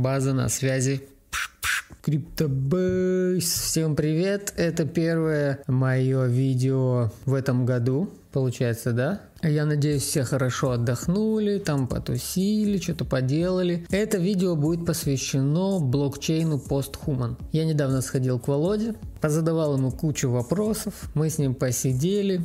База на связи. Криптобейс. Всем привет. Это первое мое видео в этом году. Получается, да? Я надеюсь, все хорошо отдохнули, там потусили, что-то поделали. Это видео будет посвящено блокчейну PostHuman. Я недавно сходил к Володе, позадавал ему кучу вопросов, мы с ним посидели,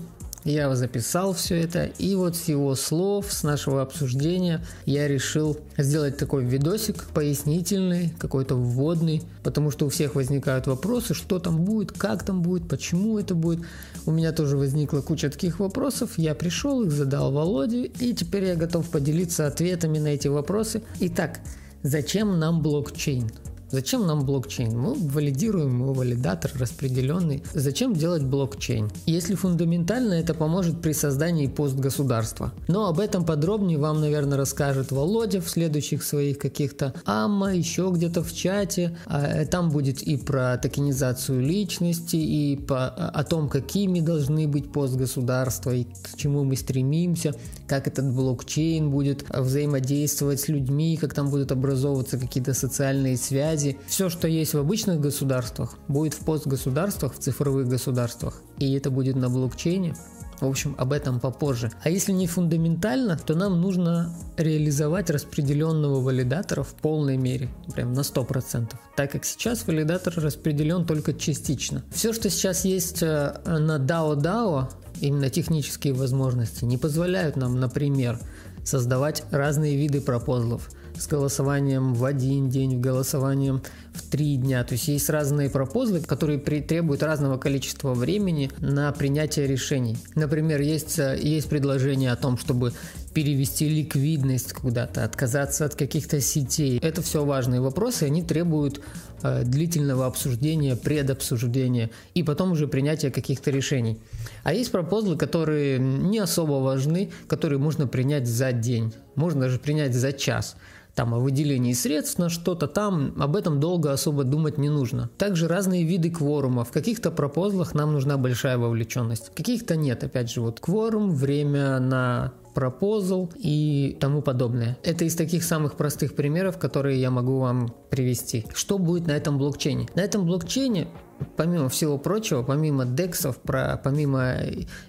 я записал все это, и вот с его слов, с нашего обсуждения, я решил сделать такой видосик пояснительный, какой-то вводный, потому что у всех возникают вопросы, что там будет, как там будет, почему это будет. У меня тоже возникла куча таких вопросов, я пришел, их задал Володе, и теперь я готов поделиться ответами на эти вопросы. Итак, зачем нам блокчейн? Зачем нам блокчейн? Мы валидируем его валидатор распределенный. Зачем делать блокчейн? Если фундаментально, это поможет при создании постгосударства. Но об этом подробнее вам, наверное, расскажет Володя в следующих своих каких-то амма, еще где-то в чате. А, э, там будет и про токенизацию личности, и по, о том, какими должны быть постгосударства, и к чему мы стремимся, как этот блокчейн будет взаимодействовать с людьми, как там будут образовываться какие-то социальные связи, связи. Все, что есть в обычных государствах, будет в постгосударствах, в цифровых государствах. И это будет на блокчейне. В общем, об этом попозже. А если не фундаментально, то нам нужно реализовать распределенного валидатора в полной мере, прям на 100%, так как сейчас валидатор распределен только частично. Все, что сейчас есть э, на DAO-DAO, именно технические возможности, не позволяют нам, например, создавать разные виды пропозлов – с голосованием в один день, голосованием в три дня. То есть есть разные пропозлы, которые требуют разного количества времени на принятие решений. Например, есть, э, есть предложение о том, чтобы перевести ликвидность куда-то, отказаться от каких-то сетей. Это все важные вопросы, они требуют э, длительного обсуждения, предобсуждения и потом уже принятия каких-то решений. А есть пропозлы, которые не особо важны, которые можно принять за день, можно даже принять за час там о выделении средств на что-то там, об этом долго особо думать не нужно. Также разные виды кворума. В каких-то пропозлах нам нужна большая вовлеченность, в каких-то нет. Опять же, вот кворум, время на пропозал и тому подобное. Это из таких самых простых примеров, которые я могу вам привести. Что будет на этом блокчейне? На этом блокчейне помимо всего прочего, помимо дексов, про, помимо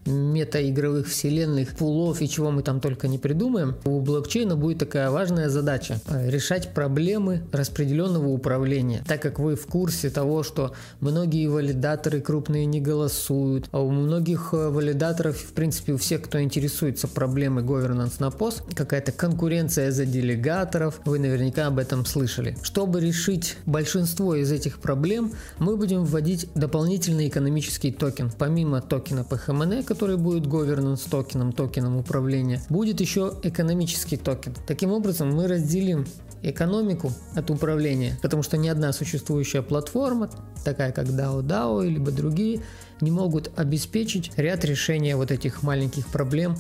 метаигровых вселенных, пулов и чего мы там только не придумаем, у блокчейна будет такая важная задача – решать проблемы распределенного управления. Так как вы в курсе того, что многие валидаторы крупные не голосуют, а у многих э, валидаторов, в принципе, у всех, кто интересуется проблемой governance на пост, какая-то конкуренция за делегаторов, вы наверняка об этом слышали. Чтобы решить большинство из этих проблем, мы будем вводить дополнительный экономический токен. Помимо токена PHMN, который будет governance токеном, токеном управления, будет еще экономический токен. Таким образом, мы разделим экономику от управления, потому что ни одна существующая платформа, такая как DAO DAO, либо другие, не могут обеспечить ряд решения вот этих маленьких проблем.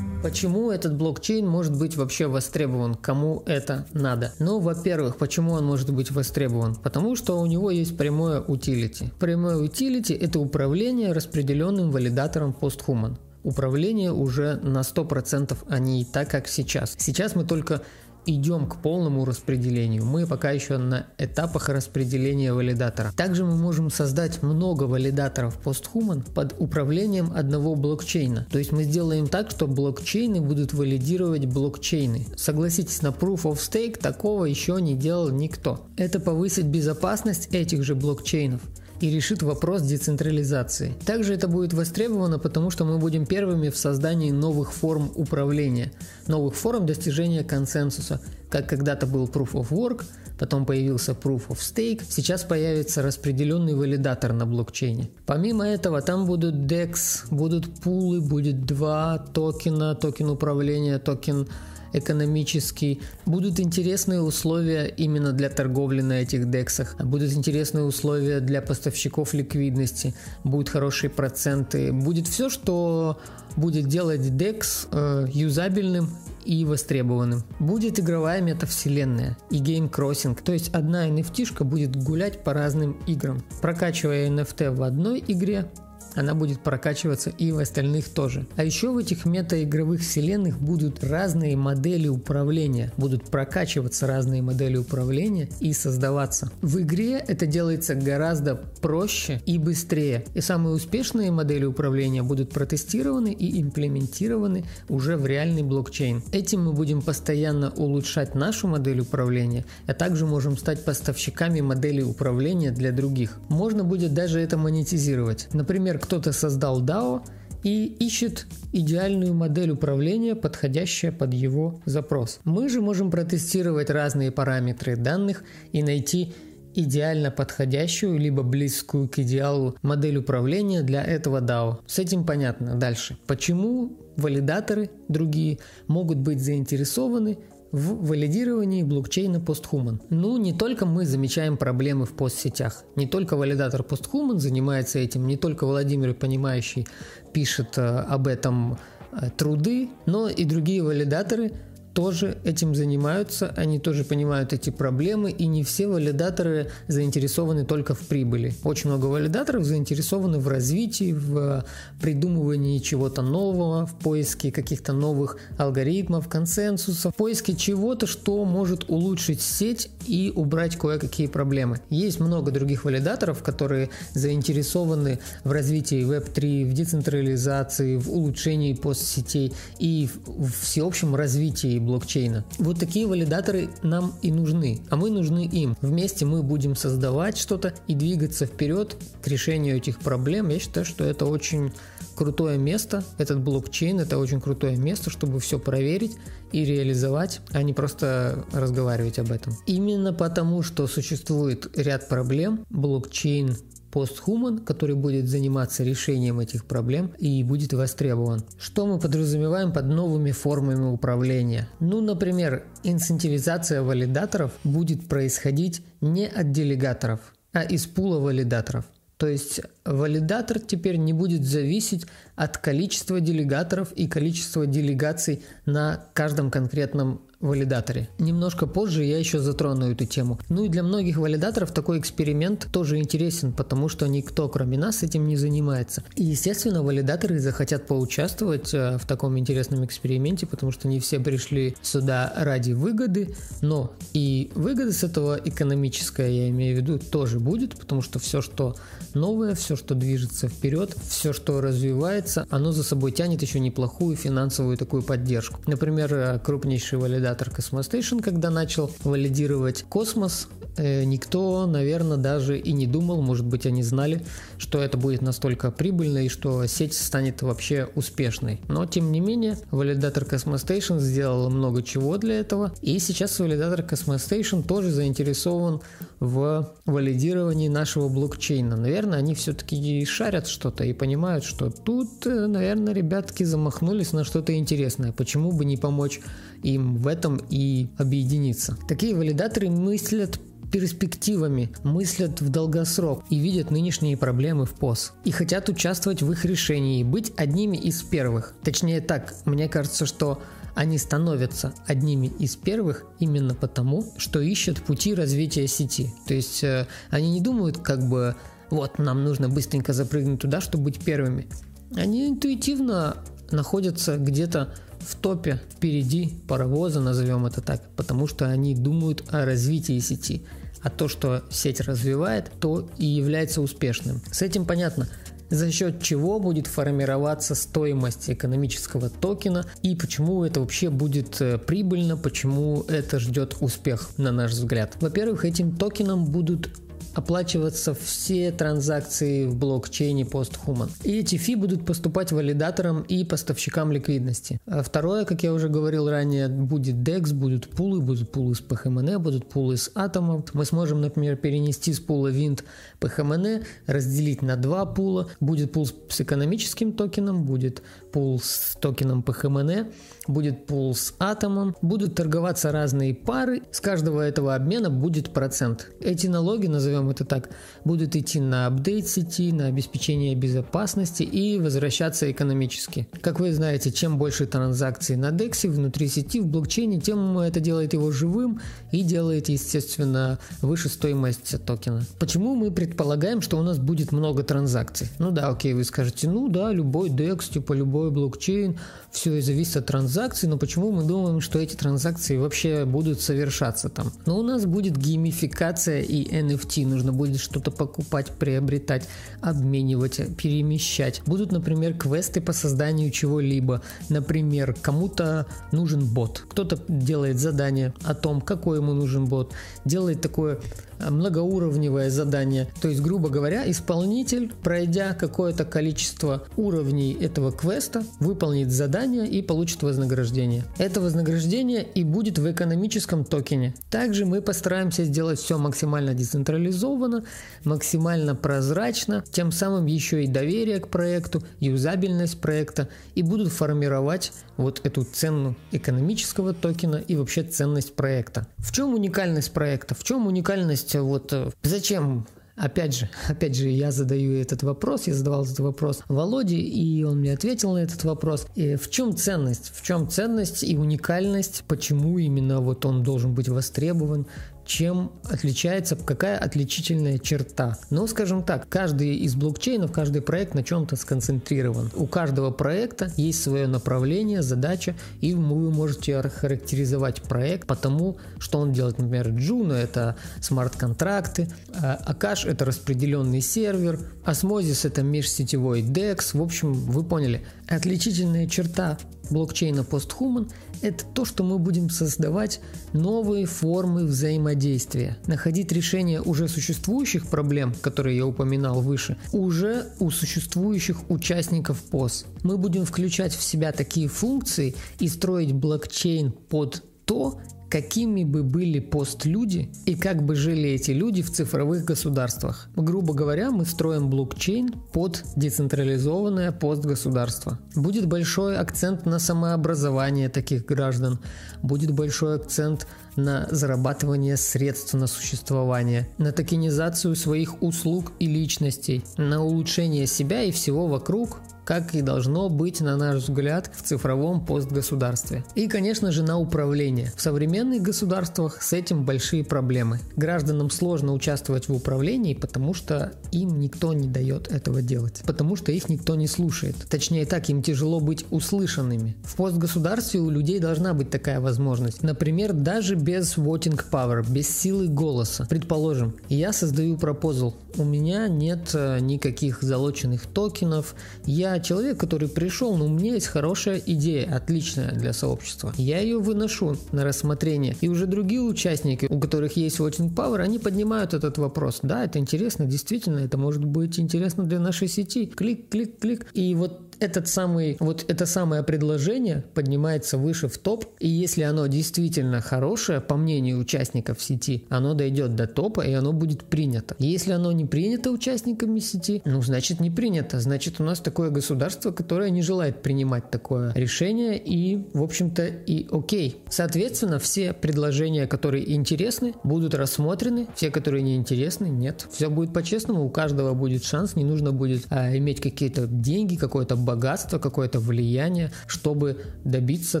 Почему этот блокчейн может быть вообще востребован? Кому это надо? Ну, во-первых, почему он может быть востребован? Потому что у него есть прямое utility. Прямое утилити – это управление распределенным валидатором Posthuman управление уже на 100%, а не так, как сейчас. Сейчас мы только идем к полному распределению. Мы пока еще на этапах распределения валидатора. Также мы можем создать много валидаторов постхуман под управлением одного блокчейна. То есть мы сделаем так, что блокчейны будут валидировать блокчейны. Согласитесь, на Proof of Stake такого еще не делал никто. Это повысит безопасность этих же блокчейнов и решит вопрос децентрализации. Также это будет востребовано, потому что мы будем первыми в создании новых форм управления, новых форм достижения консенсуса, как когда-то был Proof of Work, потом появился Proof of Stake, сейчас появится распределенный валидатор на блокчейне. Помимо этого, там будут DEX, будут пулы, будет два токена, токен управления, токен экономический. Будут интересные условия именно для торговли на этих DEX ах. Будут интересные условия для поставщиков ликвидности. Будут хорошие проценты. Будет все, что будет делать DEX э, юзабельным и востребованным. Будет игровая метавселенная и game crossing, то есть одна NFT будет гулять по разным играм. Прокачивая NFT в одной игре, она будет прокачиваться и в остальных тоже. А еще в этих метаигровых вселенных будут разные модели управления, будут прокачиваться разные модели управления и создаваться. В игре это делается гораздо проще и быстрее. И самые успешные модели управления будут протестированы и имплементированы уже в реальный блокчейн. Этим мы будем постоянно улучшать нашу модель управления, а также можем стать поставщиками моделей управления для других. Можно будет даже это монетизировать. Например, кто-то создал DAO и ищет идеальную модель управления, подходящая под его запрос. Мы же можем протестировать разные параметры данных и найти идеально подходящую, либо близкую к идеалу модель управления для этого DAO. С этим понятно. Дальше. Почему валидаторы другие могут быть заинтересованы в валидировании блокчейна PostHuman. Ну, не только мы замечаем проблемы в постсетях, не только валидатор PostHuman занимается этим, не только Владимир Понимающий пишет э, об этом э, труды, но и другие валидаторы тоже этим занимаются, они тоже понимают эти проблемы, и не все валидаторы заинтересованы только в прибыли. Очень много валидаторов заинтересованы в развитии, в придумывании чего-то нового, в поиске каких-то новых алгоритмов, консенсусов, в поиске чего-то, что может улучшить сеть и убрать кое-какие проблемы. Есть много других валидаторов, которые заинтересованы в развитии Web3, в децентрализации, в улучшении постсетей и в всеобщем развитии блокчейна. Вот такие валидаторы нам и нужны, а мы нужны им. Вместе мы будем создавать что-то и двигаться вперед к решению этих проблем. Я считаю, что это очень крутое место, этот блокчейн, это очень крутое место, чтобы все проверить и реализовать, а не просто разговаривать об этом. Именно потому, что существует ряд проблем, блокчейн постхуман, который будет заниматься решением этих проблем и будет востребован. Что мы подразумеваем под новыми формами управления? Ну, например, инцентивизация валидаторов будет происходить не от делегаторов, а из пула валидаторов. То есть валидатор теперь не будет зависеть от количества делегаторов и количества делегаций на каждом конкретном валидаторе. Немножко позже я еще затрону эту тему. Ну и для многих валидаторов такой эксперимент тоже интересен, потому что никто, кроме нас, этим не занимается. И, естественно, валидаторы захотят поучаствовать э, в таком интересном эксперименте, потому что не все пришли сюда ради выгоды, но и выгода с этого экономическая, я имею в виду, тоже будет, потому что все, что новое, все, что движется вперед, все, что развивается, оно за собой тянет еще неплохую финансовую такую поддержку. Например, э, крупнейший валидатор валидатор Cosmostation, когда начал валидировать космос, э, никто, наверное, даже и не думал, может быть, они знали, что это будет настолько прибыльно и что сеть станет вообще успешной. Но, тем не менее, валидатор Cosmostation сделал много чего для этого, и сейчас валидатор Cosmostation тоже заинтересован в валидировании нашего блокчейна. Наверное, они все-таки шарят что-то и понимают, что тут, э, наверное, ребятки замахнулись на что-то интересное. Почему бы не помочь им в этом и объединиться? Такие валидаторы мыслят перспективами, мыслят в долгосрок и видят нынешние проблемы в ПОС. И хотят участвовать в их решении, быть одними из первых. Точнее так, мне кажется, что они становятся одними из первых именно потому, что ищут пути развития сети. То есть э, они не думают как бы вот нам нужно быстренько запрыгнуть туда, чтобы быть первыми. Они интуитивно находятся где-то в топе впереди паровоза, назовем это так, потому что они думают о развитии сети. А то, что сеть развивает, то и является успешным. С этим понятно за счет чего будет формироваться стоимость экономического токена и почему это вообще будет э, прибыльно, почему это ждет успех, на наш взгляд. Во-первых, этим токеном будут оплачиваться все транзакции в блокчейне PostHuman. И эти фи будут поступать валидаторам и поставщикам ликвидности. А второе, как я уже говорил ранее, будет DEX, будут пулы, будут пулы с PHMN, будут пулы с атомом. Мы сможем, например, перенести с пула Wind PHMN, разделить на два пула. Будет пул с экономическим токеном, будет пул с токеном PHMN, будет пул с атомом. Будут торговаться разные пары. С каждого этого обмена будет процент. Эти налоги, назовем назовем это так, будут идти на апдейт сети, на обеспечение безопасности и возвращаться экономически. Как вы знаете, чем больше транзакций на DEX внутри сети в блокчейне, тем это делает его живым и делает, естественно, выше стоимость токена. Почему мы предполагаем, что у нас будет много транзакций? Ну да, окей, вы скажете, ну да, любой DEX, типа любой блокчейн, все зависит от транзакций, но почему мы думаем, что эти транзакции вообще будут совершаться там? Но у нас будет геймификация и NFT, нужно будет что-то покупать, приобретать, обменивать, перемещать. Будут, например, квесты по созданию чего-либо. Например, кому-то нужен бот. Кто-то делает задание о том, какой ему нужен бот. Делает такое многоуровневое задание. То есть, грубо говоря, исполнитель, пройдя какое-то количество уровней этого квеста, выполнит задание и получит вознаграждение. Это вознаграждение и будет в экономическом токене. Также мы постараемся сделать все максимально децентрализованно, максимально прозрачно, тем самым еще и доверие к проекту, юзабельность проекта и будут формировать вот эту цену экономического токена и вообще ценность проекта. В чем уникальность проекта? В чем уникальность вот э, зачем Опять же, опять же, я задаю этот вопрос, я задавал этот вопрос Володе, и он мне ответил на этот вопрос. И в чем ценность? В чем ценность и уникальность? Почему именно вот он должен быть востребован? Чем отличается, какая отличительная черта. Ну, скажем так, каждый из блокчейнов, каждый проект на чем-то сконцентрирован. У каждого проекта есть свое направление, задача, и вы можете характеризовать проект по тому, что он делает. Например, Juno – это смарт-контракты, Akash – это распределенный сервер, Osmosis – это межсетевой DEX. В общем, вы поняли. Отличительная черта блокчейна Posthuman – это то, что мы будем создавать новые формы взаимодействия, находить решение уже существующих проблем, которые я упоминал выше, уже у существующих участников POS. Мы будем включать в себя такие функции и строить блокчейн под то, какими бы были постлюди и как бы жили эти люди в цифровых государствах. Грубо говоря, мы строим блокчейн под децентрализованное постгосударство. Будет большой акцент на самообразование таких граждан, будет большой акцент на зарабатывание средств на существование, на токенизацию своих услуг и личностей, на улучшение себя и всего вокруг, как и должно быть, на наш взгляд, в цифровом постгосударстве. И, конечно же, на управление. В современных государствах с этим большие проблемы. Гражданам сложно участвовать в управлении, потому что им никто не дает этого делать. Потому что их никто не слушает. Точнее так, им тяжело быть услышанными. В постгосударстве у людей должна быть такая возможность. Например, даже без voting power, без силы голоса. Предположим, я создаю пропозал. У меня нет э, никаких залоченных токенов. Я человек, который пришел, но у меня есть хорошая идея, отличная для сообщества. Я ее выношу на рассмотрение. И уже другие участники, у которых есть voting power, они поднимают этот вопрос. Да, это интересно, действительно, это может быть интересно для нашей сети. Клик, клик, клик. И вот этот самый, вот это самое предложение поднимается выше в топ, и если оно действительно хорошее, по мнению участников сети, оно дойдет до топа, и оно будет принято. Если оно не принято участниками сети, ну, значит, не принято. Значит, у нас такое государство, которое не желает принимать такое решение, и, в общем-то, и окей. Соответственно, все предложения, которые интересны, будут рассмотрены, все, которые не интересны, нет. Все будет по-честному, у каждого будет шанс, не нужно будет а, иметь какие-то деньги, какой-то богатство, какое-то влияние, чтобы добиться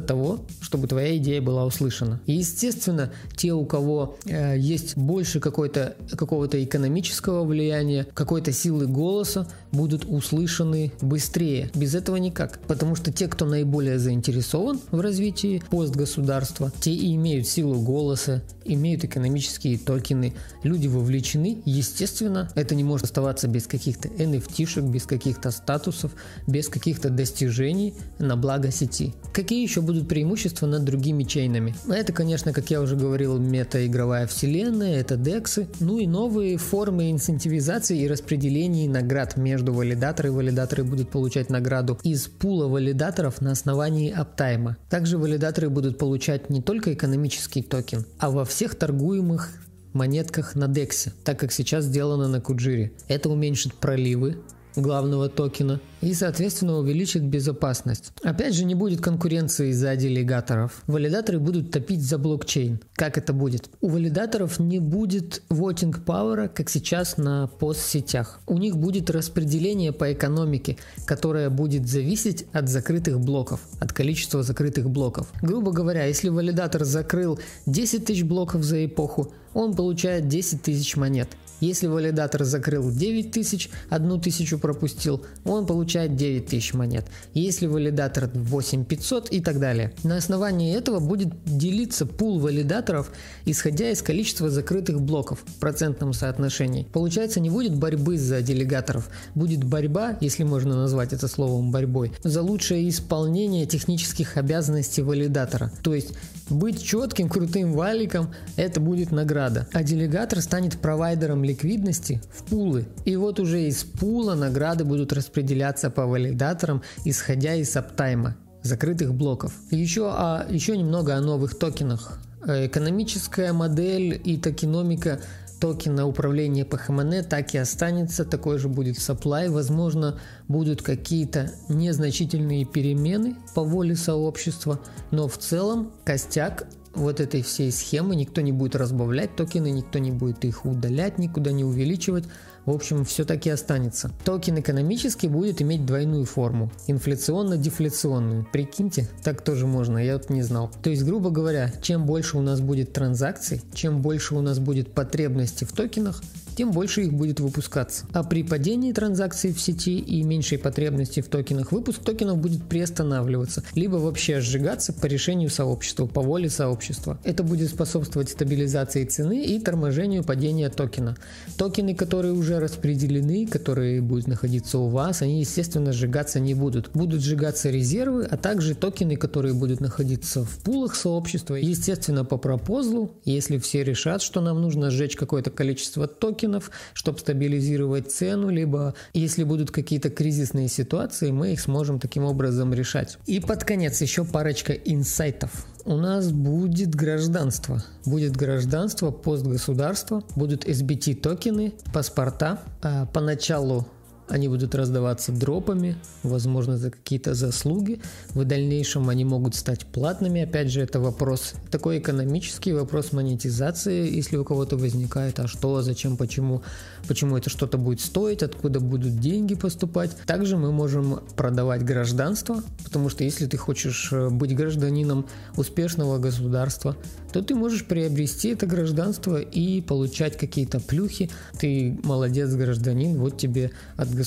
того, чтобы твоя идея была услышана. И, естественно, те, у кого э, есть больше какой-то, какого-то экономического влияния, какой-то силы голоса, будут услышаны быстрее. Без этого никак. Потому что те, кто наиболее заинтересован в развитии постгосударства, те и имеют силу голоса, имеют экономические токены, люди вовлечены, естественно, это не может оставаться без каких-то NFT-шек, без каких-то статусов, без каких-то достижений на благо сети. Какие еще будут преимущества над другими чейнами? Это, конечно, как я уже говорил, мета-игровая вселенная, это дексы, ну и новые формы инцентивизации и распределения наград между валидаторы. Валидаторы будут получать награду из пула валидаторов на основании аптайма. Также валидаторы будут получать не только экономический токен, а во всех торгуемых монетках на Дексе, так как сейчас сделано на Куджире. Это уменьшит проливы, главного токена и, соответственно, увеличит безопасность. Опять же, не будет конкуренции за делегаторов. Валидаторы будут топить за блокчейн. Как это будет? У валидаторов не будет voting power, как сейчас на постсетях. У них будет распределение по экономике, которое будет зависеть от закрытых блоков, от количества закрытых блоков. Грубо говоря, если валидатор закрыл 10 тысяч блоков за эпоху, он получает 10 тысяч монет. Если валидатор закрыл 9 тысяч, одну тысячу пропустил, он получает 9 тысяч монет. Если валидатор 8500 и так далее. На основании этого будет делиться пул валидаторов, исходя из количества закрытых блоков в процентном соотношении. Получается не будет борьбы за делегаторов, будет борьба, если можно назвать это словом борьбой, за лучшее исполнение технических обязанностей валидатора. То есть быть четким, крутым валиком – это будет награда. А делегатор станет провайдером ликвидности в пулы. И вот уже из пула награды будут распределяться по валидаторам, исходя из аптайма закрытых блоков. Еще, а, еще немного о новых токенах. Э, экономическая модель и токеномика токена управления по ХМН так и останется, такой же будет supply. Возможно, будут какие-то незначительные перемены по воле сообщества, но в целом костяк вот этой всей схемы никто не будет разбавлять токены, никто не будет их удалять, никуда не увеличивать. В общем, все-таки останется. Токен экономический будет иметь двойную форму. Инфляционно-дефляционную. Прикиньте, так тоже можно, я вот не знал. То есть, грубо говоря, чем больше у нас будет транзакций, чем больше у нас будет потребности в токенах, тем больше их будет выпускаться. А при падении транзакций в сети и меньшей потребности в токенах, выпуск токенов будет приостанавливаться, либо вообще сжигаться по решению сообщества, по воле сообщества. Это будет способствовать стабилизации цены и торможению падения токена. Токены, которые уже распределены, которые будут находиться у вас, они, естественно, сжигаться не будут. Будут сжигаться резервы, а также токены, которые будут находиться в пулах сообщества. Естественно, по пропозлу, если все решат, что нам нужно сжечь какое-то количество токенов, токенов, чтобы стабилизировать цену, либо если будут какие-то кризисные ситуации, мы их сможем таким образом решать. И под конец еще парочка инсайтов у нас будет гражданство. Будет гражданство, постгосударство, будут SBT токены, паспорта. А поначалу они будут раздаваться дропами, возможно, за какие-то заслуги. В дальнейшем они могут стать платными. Опять же, это вопрос такой экономический, вопрос монетизации, если у кого-то возникает, а что, зачем, почему, почему это что-то будет стоить, откуда будут деньги поступать. Также мы можем продавать гражданство, потому что если ты хочешь э, быть гражданином успешного государства, то ты можешь приобрести это гражданство и получать какие-то плюхи. Ты молодец, гражданин, вот тебе от государства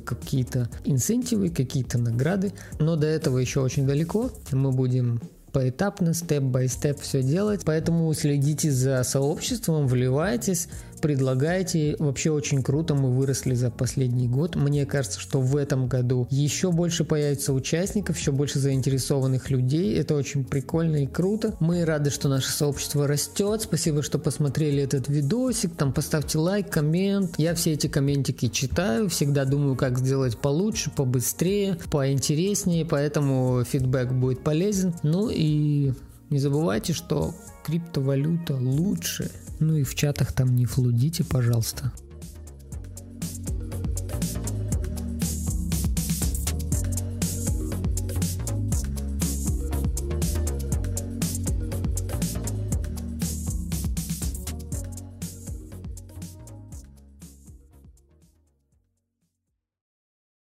какие-то инцентивы, какие-то награды. Но до этого еще очень далеко. Мы будем поэтапно, степ-бай-степ все делать. Поэтому следите за сообществом, вливайтесь, предлагаете. Вообще очень круто, мы выросли за последний год. Мне кажется, что в этом году еще больше появится участников, еще больше заинтересованных людей. Это очень прикольно и круто. Мы рады, что наше сообщество растет. Спасибо, что посмотрели этот видосик. Там поставьте лайк, коммент. Я все эти комментики читаю, всегда думаю, как сделать получше, побыстрее, поинтереснее, поэтому фидбэк будет полезен. Ну и не забывайте, что криптовалюта лучше. Ну и в чатах там не флудите, пожалуйста.